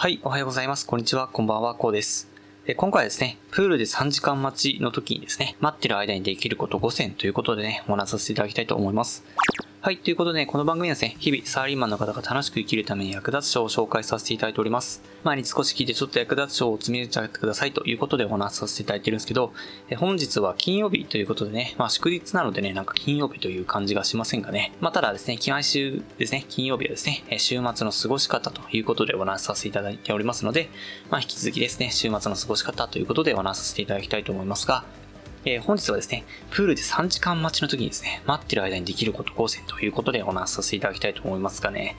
はい、おはようございます。こんにちは、こんばんは、こうです。今回はですね、プールで3時間待ちの時にですね、待ってる間にできること5選ということでね、お話しさせていただきたいと思います。はい。ということで、ね、この番組はですね、日々サラリーマンの方が楽しく生きるために役立つ書を紹介させていただいております。毎日少し聞いてちょっと役立つ書を積み上げちゃってくださいということでお話しさせていただいてるんですけど、え本日は金曜日ということでね、まあ祝日なのでね、なんか金曜日という感じがしませんがね。まあただですね、毎週ですね、金曜日はですね、週末の過ごし方ということでお話しさせていただいておりますので、まあ引き続きですね、週末の過ごし方ということでお話しさせていただきたいと思いますが、えー、本日はですね、プールで3時間待ちの時にですね、待ってる間にできること5選ということでお話しさせていただきたいと思いますがね、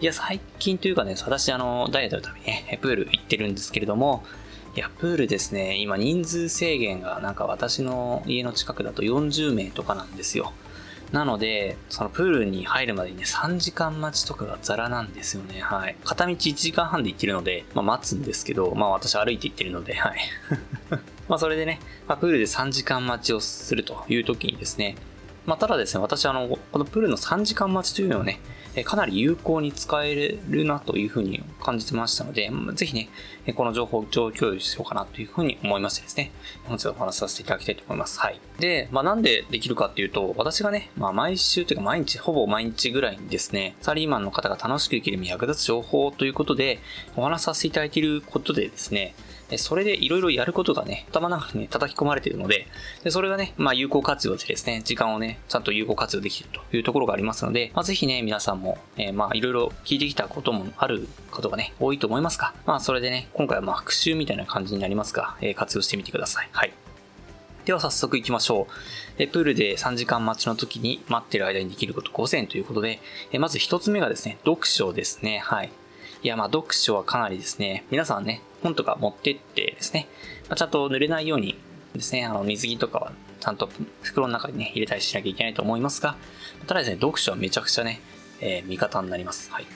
いや、最近というかね、私あの、ダイエットのためにね、プール行ってるんですけれども、いや、プールですね、今人数制限がなんか私の家の近くだと40名とかなんですよ。なので、そのプールに入るまでにね、3時間待ちとかがザラなんですよね。はい。片道1時間半で行ってるので、まあ待つんですけど、まあ私歩いて行ってるので、はい。まあそれでね、まあ、プールで3時間待ちをするという時にですね、まあただですね、私あの、このプールの3時間待ちというのをね、かなり有効に使えるなというふうに感じてましたので、ぜひね、この情報を共有しようかなというふうに思いましてですね、本日はお話しさせていただきたいと思います。はい。で、まあなんでできるかっていうと、私がね、まあ毎週というか毎日、ほぼ毎日ぐらいにですね、サリーマンの方が楽しく生きるに役立つ情報ということで、お話しさせていただいていることでですね、それでいろいろやることがね、頭の中にね、叩き込まれているので、でそれがね、まあ有効活用でですね、時間をね、ちゃんと有効活用できるというところがありますので、まあぜひね、皆さんも、えー、まあいろいろ聞いてきたこともあることがね、多いと思いますが、まあそれでね、今回はまあ復習みたいな感じになりますが、えー、活用してみてください。はい。では早速行きましょう。えプールで3時間待ちの時に待ってる間にできること5選ということで、えまず1つ目がですね、読書ですね。はい。いや、まあ読書はかなりですね、皆さんね、本とか持ってってですね、まあ、ちゃんと濡れないようにですね、あの水着とかはちゃんと袋の中にね、入れたりしなきゃいけないと思いますが、ただですね、読書はめちゃくちゃね、えー、味方になります。はい。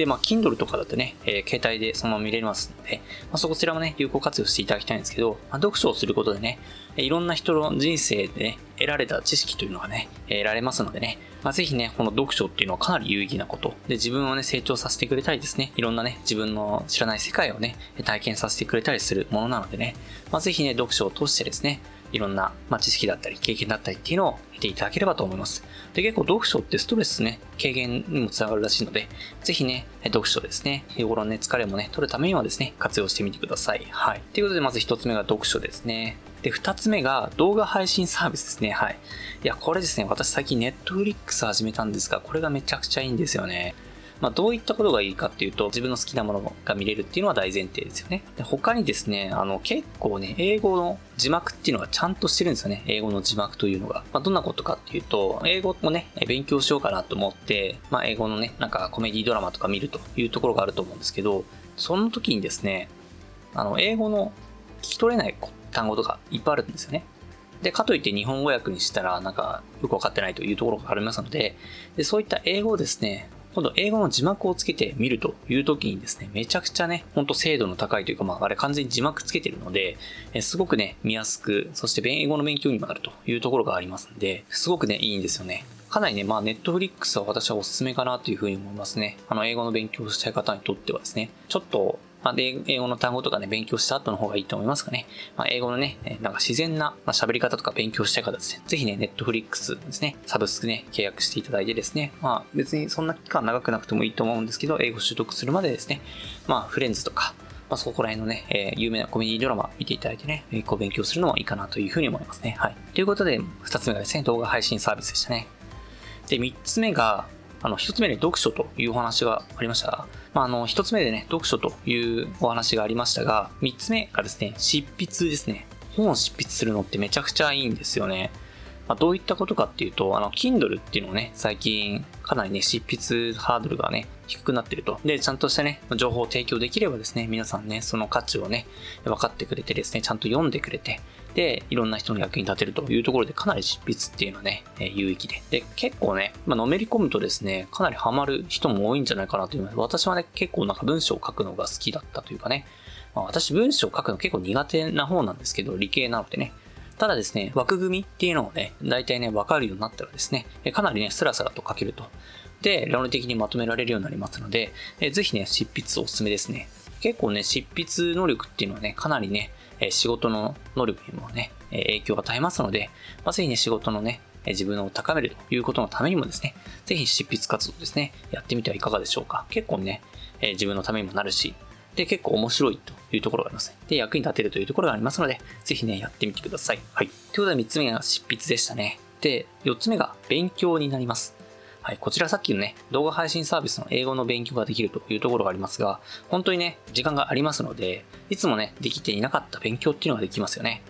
で、まあ、Kindle とかだとね、えー、携帯でそのまま見れますので、まあ、そこちらもね、有効活用していただきたいんですけど、まあ、読書をすることでね、いろんな人の人生でね、得られた知識というのがね、得られますのでね、まあ、ぜひね、この読書っていうのはかなり有意義なこと。で、自分をね、成長させてくれたりですね、いろんなね、自分の知らない世界をね、体験させてくれたりするものなのでね、まあ、ぜひね、読書を通してですね、いろんな、まあ、知識だったり、経験だったりっていうのを得ていただければと思います。で、結構読書ってストレスね、軽減にもつながるらしいので、ぜひね、読書ですね、日頃のね、疲れもね、取るためにはですね、活用してみてください。はい。ということで、まず一つ目が読書ですね。で、二つ目が動画配信サービスですね。はい。いや、これですね、私最近ネットフリックス始めたんですが、これがめちゃくちゃいいんですよね。まあ、どういったことがいいかっていうと、自分の好きなものが見れるっていうのは大前提ですよね。で他にですね、あの、結構ね、英語の字幕っていうのがちゃんとしてるんですよね。英語の字幕というのが。まあ、どんなことかっていうと、英語もね、勉強しようかなと思って、まあ、英語のね、なんかコメディドラマとか見るというところがあると思うんですけど、その時にですね、あの、英語の聞き取れない単語とかいっぱいあるんですよね。で、かといって日本語訳にしたらなんかよくわかってないというところがありますので、でそういった英語をですね、今度英語の字幕をつけてみるという時にですね、めちゃくちゃね、ほんと精度の高いというか、まああれ完全に字幕つけてるので、えすごくね、見やすく、そして英語の勉強にもなるというところがありますんで、すごくね、いいんですよね。かなりね、まあ、ネットフリックスは私はおすすめかなというふうに思いますね。あの、英語の勉強をしたい方にとってはですね、ちょっと、まあ、英語の単語とかね、勉強した後の方がいいと思いますかね。まあ、英語のね、なんか自然な喋り方とか勉強したい方ですね、ぜひね、ネットフリックスですね、サブスクね、契約していただいてですね、まあ、別にそんな期間長くなくてもいいと思うんですけど、英語習得するまでですね、まあ、フレンズとか、まあ、そこら辺のね、えー、有名なコメディドラマ見ていただいてね、こう勉強するのもいいかなというふうに思いますね。はい。ということで、二つ目がですね、動画配信サービスでしたね。で、三つ目が、あの、一つ目で読書というお話がありました。まあ、あの、一つ目でね、読書というお話がありましたが、三つ目がですね、執筆ですね。本を執筆するのってめちゃくちゃいいんですよね。まあ、どういったことかっていうと、あの、Kindle っていうのをね、最近、かなりね、執筆ハードルがね、低くなってると。で、ちゃんとしたね、情報を提供できればですね、皆さんね、その価値をね、分かってくれてですね、ちゃんと読んでくれて、で、いろんな人の役に立てるというところでかなり執筆っていうのはね、えー、有益で。で、結構ね、まあ、のめり込むとですね、かなりハマる人も多いんじゃないかなと思いう私はね、結構なんか文章を書くのが好きだったというかね、まあ、私文章を書くの結構苦手な方なんですけど、理系なのでね、ただですね、枠組みっていうのをね、大体ね、わかるようになったらですね、かなりね、スラスラと書けると。で、論理的にまとめられるようになりますので、えぜひね、執筆おすすめですね。結構ね、執筆能力っていうのはね、かなりね、仕事の能力にもね、影響を与えますので、まあ、ぜひね、仕事のね、自分を高めるということのためにもですね、ぜひ執筆活動ですね、やってみてはいかがでしょうか。結構ね、自分のためにもなるし、で、結構面白いというところがあります。で、役に立てるというところがありますので、ぜひね、やってみてください。はい。ということで3つ目が執筆でしたね。で、4つ目が勉強になります。はい、こちらさっきのね、動画配信サービスの英語の勉強ができるというところがありますが、本当にね、時間がありますので、いつもね、できていなかった勉強っていうのができますよね。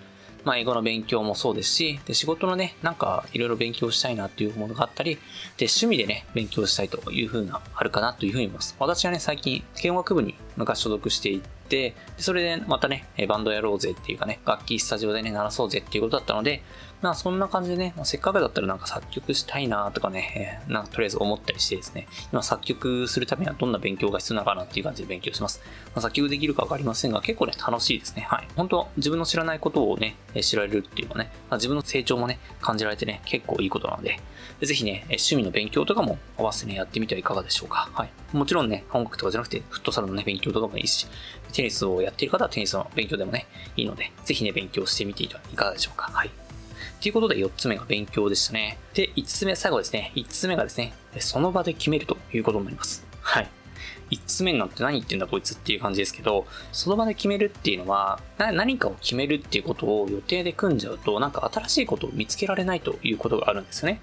まあ、英語の勉強もそうですし、で、仕事のね、なんか、いろいろ勉強したいなっていうものがあったり、で、趣味でね、勉強したいというふうな、あるかなというふうに思います。私はね、最近、軽音楽部に昔所属していて、それでまたね、バンドやろうぜっていうかね、楽器スタジオでね、鳴らそうぜっていうことだったので、まあそんな感じでね、せっかくだったらなんか作曲したいなとかね、なんかとりあえず思ったりしてですね、今作曲するためにはどんな勉強が必要なのかなっていう感じで勉強します。まあ、作曲できるかわかりませんが、結構ね、楽しいですね。はい。本当自分の知らないことをね、知られるっていうのはね、まあ、自分の成長もね、感じられてね、結構いいことなので、ぜひね、趣味の勉強とかも合わせてね、やってみてはいかがでしょうか。はい。もちろんね、音楽とかじゃなくて、フットサルのね、勉強とかもいいし、テニスをやっている方はテニスの勉強でもね、いいので、ぜひね、勉強してみてはいかがでしょうか。はい。ということで4つ目が勉強でしたね。で、5つ目、最後ですね。5つ目がですね、その場で決めるということになります。はい。5つ目になって何言ってんだこいつっていう感じですけど、その場で決めるっていうのは、何かを決めるっていうことを予定で組んじゃうと、なんか新しいことを見つけられないということがあるんですよね。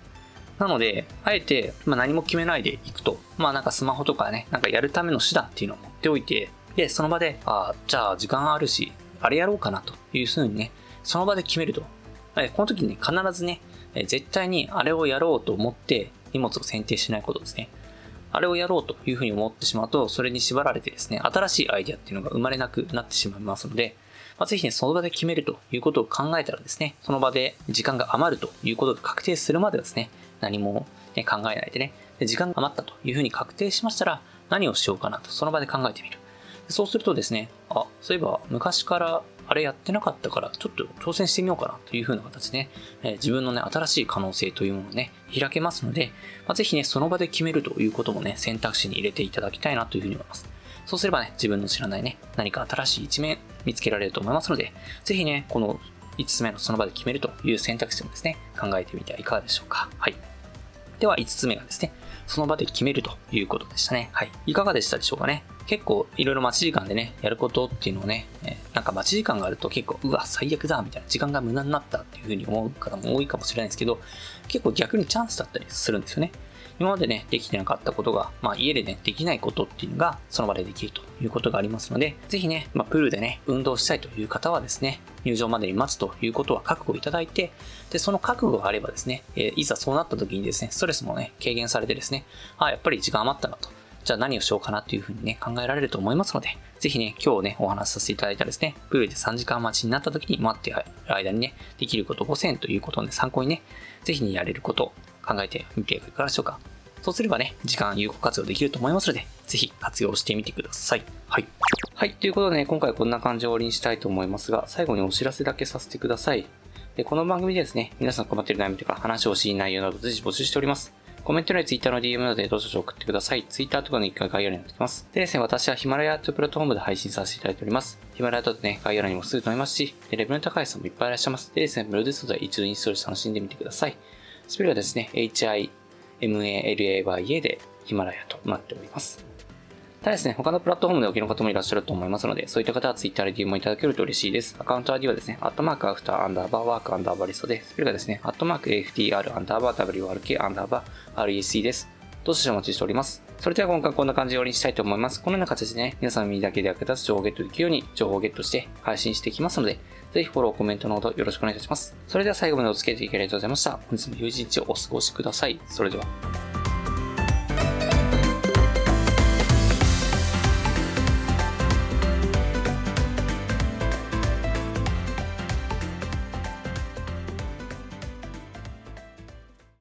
なので、あえて、まあ、何も決めないでいくと、まあなんかスマホとかね、なんかやるための手段っていうのを持っておいて、で、その場で、ああ、じゃあ時間あるし、あれやろうかなというふうにね、その場で決めるとこの時に、必ずね、絶対にあれをやろうと思って荷物を選定しないことですね。あれをやろうというふうに思ってしまうと、それに縛られてですね、新しいアイデアっていうのが生まれなくなってしまいますので、まあ、ぜひね、その場で決めるということを考えたらですね、その場で時間が余るということが確定するまではですね、何も、ね、考えないでねで、時間が余ったというふうに確定しましたら、何をしようかなと、その場で考えてみる。そうするとですね、あ、そういえば昔からあれやってなかったから、ちょっと挑戦してみようかなという風な形で、ね、えー、自分のね、新しい可能性というものをね、開けますので、まあ、ぜひね、その場で決めるということもね、選択肢に入れていただきたいなという風に思います。そうすればね、自分の知らないね、何か新しい一面見つけられると思いますので、ぜひね、この5つ目のその場で決めるという選択肢もですね、考えてみてはいかがでしょうか。はい。では5つ目がですね、その場で決めるということでしたね。はい。いかがでしたでしょうかね。結構いろいろ待ち時間でね、やることっていうのをね、えなんか待ち時間があると結構、うわ、最悪だみたいな時間が無駄になったっていうふうに思う方も多いかもしれないですけど、結構逆にチャンスだったりするんですよね。今までね、できてなかったことが、まあ家でね、できないことっていうのが、その場でできるということがありますので、ぜひね、まあプールでね、運動したいという方はですね、入場までに待つということは覚悟いただいて、で、その覚悟があればですね、えー、いざそうなった時にですね、ストレスもね、軽減されてですね、あ、やっぱり時間余ったなと。じゃあ何をしようかなというふうにね、考えられると思いますので、ぜひね、今日ね、お話しさせていただいたですね、プールで3時間待ちになった時に待っている間にね、できること5000ということをね、参考にね、ぜひね、やれること考えてみてはいかがでしょうか。そうすればね、時間有効活用できると思いますので、ぜひ活用してみてください。はい。はい。ということでね、今回こんな感じで終わりにしたいと思いますが、最後にお知らせだけさせてください。で、この番組でですね、皆さん困っている悩みとか話してほしい内容など随時募集しております。コメント欄や Twitter の DM などでどうぞ送ってください。Twitter とかの一回概要欄に載ってきます。でですね、私はヒマラヤというプラットフォームで配信させていただいております。ヒマラヤとね、概要欄にもすぐ載りますし、レベルの高い人もいっぱいいらっしゃいます。でですね、無料ですので一度インストールして楽しんでみてください。スペルはですね、HIMALAYA でヒマラヤとなっております。ただですね、他のプラットフォームでお聞きの方もいらっしゃると思いますので、そういった方は Twitter で DM もいただけると嬉しいです。アカウント ID はですね、アットマーク after アンダーバー work アンダーバーリストで、スペルがですね、アットマーク AFTR アンダーバー WRK アンダーバー REC です。どうしお待ちしております。それでは今回こんな感じで終わりにしたいと思います。このような形でね、皆さんの耳だけで役立つ情報をゲットできるように情報をゲットして配信していきますので、ぜひフォロー、コメントのほどよろしくお願いいたします。それでは最後までお付き合いいただきありがとうございました。本日も良い一日をお過ごしください。それでは。